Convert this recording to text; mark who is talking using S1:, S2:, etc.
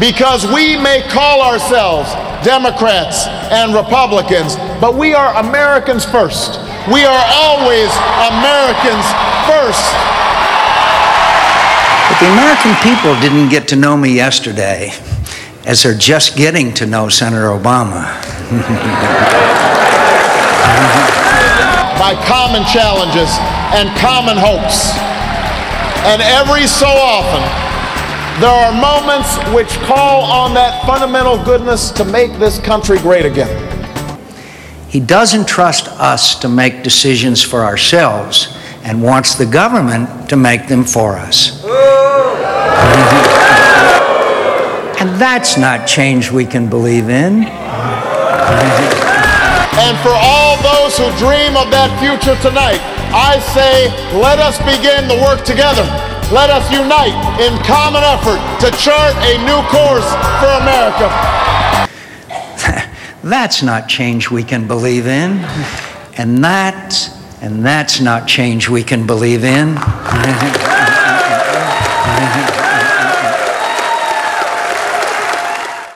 S1: because we may call ourselves Democrats and Republicans, but we are Americans first. We are always Americans first.
S2: But the American people didn't get to know me yesterday as they're just getting to know Senator Obama.
S1: by common challenges and common hopes. And every so often, there are moments which call on that fundamental goodness to make this country great again.
S2: He doesn't trust us to make decisions for ourselves and wants the government to make them for us. and that's not change we can believe in.
S1: And for all those who dream of that future tonight, I say, let us begin the work together. Let us unite in common effort to chart a new course for America.
S2: that's not change we can believe in. And that, and that's not change we can believe in.